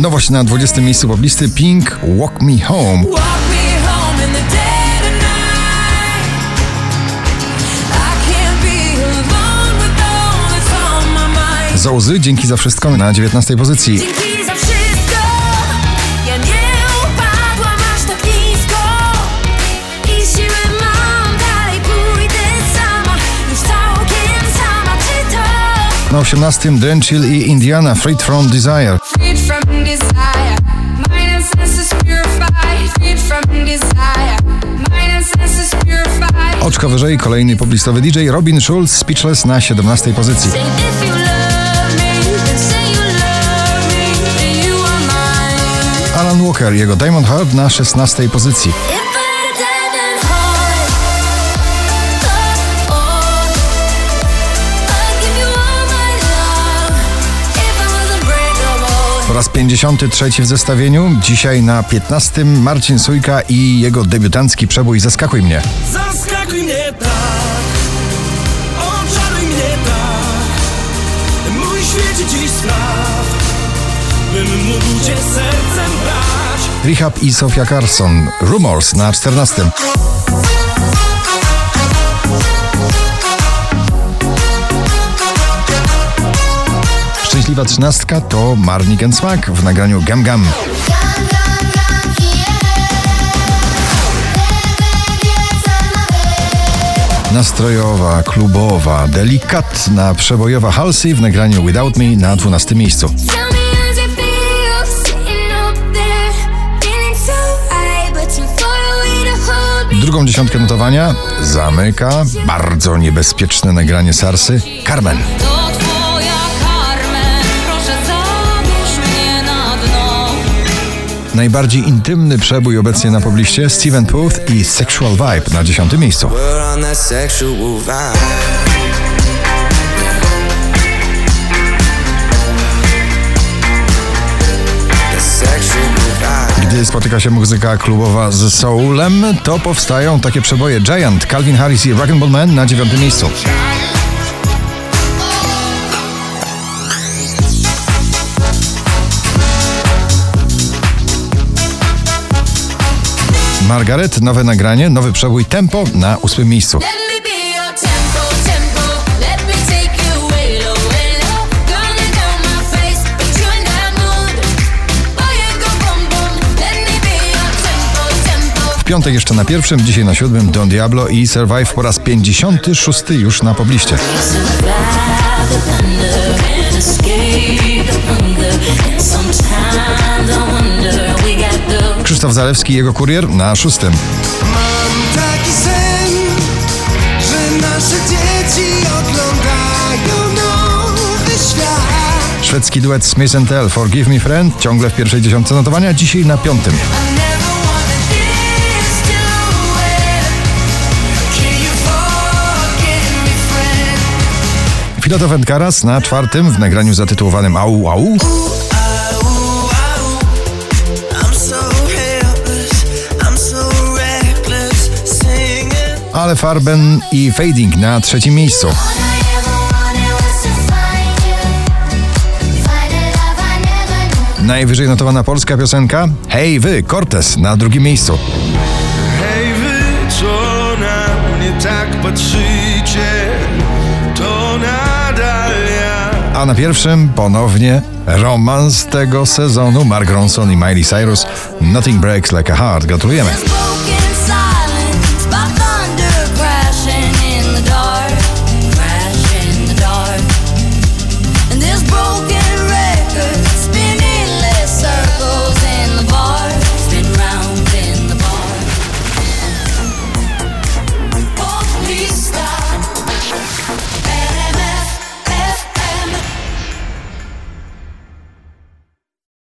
Nowość na 20 miejscu poblisty Pink Walk Me Home. Zołzy, dzięki za wszystko na 19 pozycji. Na 18 Drenchill i Indiana Freed From Desire. Oczko wyżej kolejny poblistowy DJ Robin Schulz Speechless na 17 pozycji. Alan Walker, jego Diamond Heart na 16 pozycji. Raz 53 w zestawieniu, dzisiaj na 15 Marcin Sujka i jego debiutancki przebój Zaskakuj mnie. Zaskakuj mnie tak, oczaruj mnie tak, mój świecie dziś spraw, bym mógł cię sercem brać. Rehab i Sofia Carson. Rumors na 14. Szczęśliwa trzynastka to Marnik and Smack w nagraniu Gam Gam. Nastrojowa, klubowa, delikatna, przebojowa Halsey w nagraniu Without Me na 12 miejscu. Drugą dziesiątkę notowania zamyka bardzo niebezpieczne nagranie Sarsy Carmen. Najbardziej intymny przebój obecnie na pobliście Steven Puth i Sexual Vibe na dziesiątym miejscu. Gdy spotyka się muzyka klubowa z soulem, to powstają takie przeboje Giant, Calvin Harris i Rock'n'Ball Man na dziewiątym miejscu. Margaret, nowe nagranie, nowy przebój Tempo na ósmym miejscu. Piątek jeszcze na pierwszym, dzisiaj na siódmym Don Diablo i Survive po raz 56 już na pobliście. Survive Krzysztof Zalewski i jego kurier na szóstym. Mam taki sen, że nasze dzieci oglądają nowy świat. Szwedzki duet Smith Tell Forgive Me Friend ciągle w pierwszej dziesiątce notowania, dzisiaj na piątym. And Karas na czwartym w nagraniu zatytułowanym Au Au. Ale Farben i Fading na trzecim miejscu. Najwyżej notowana polska piosenka Hej wy, Cortez na drugim miejscu. Hej wy, co na mnie tak patrzycie, to nadal ja. A na pierwszym ponownie romans tego sezonu Mark Ronson i Miley Cyrus Nothing Breaks Like a Heart. Gratulujemy.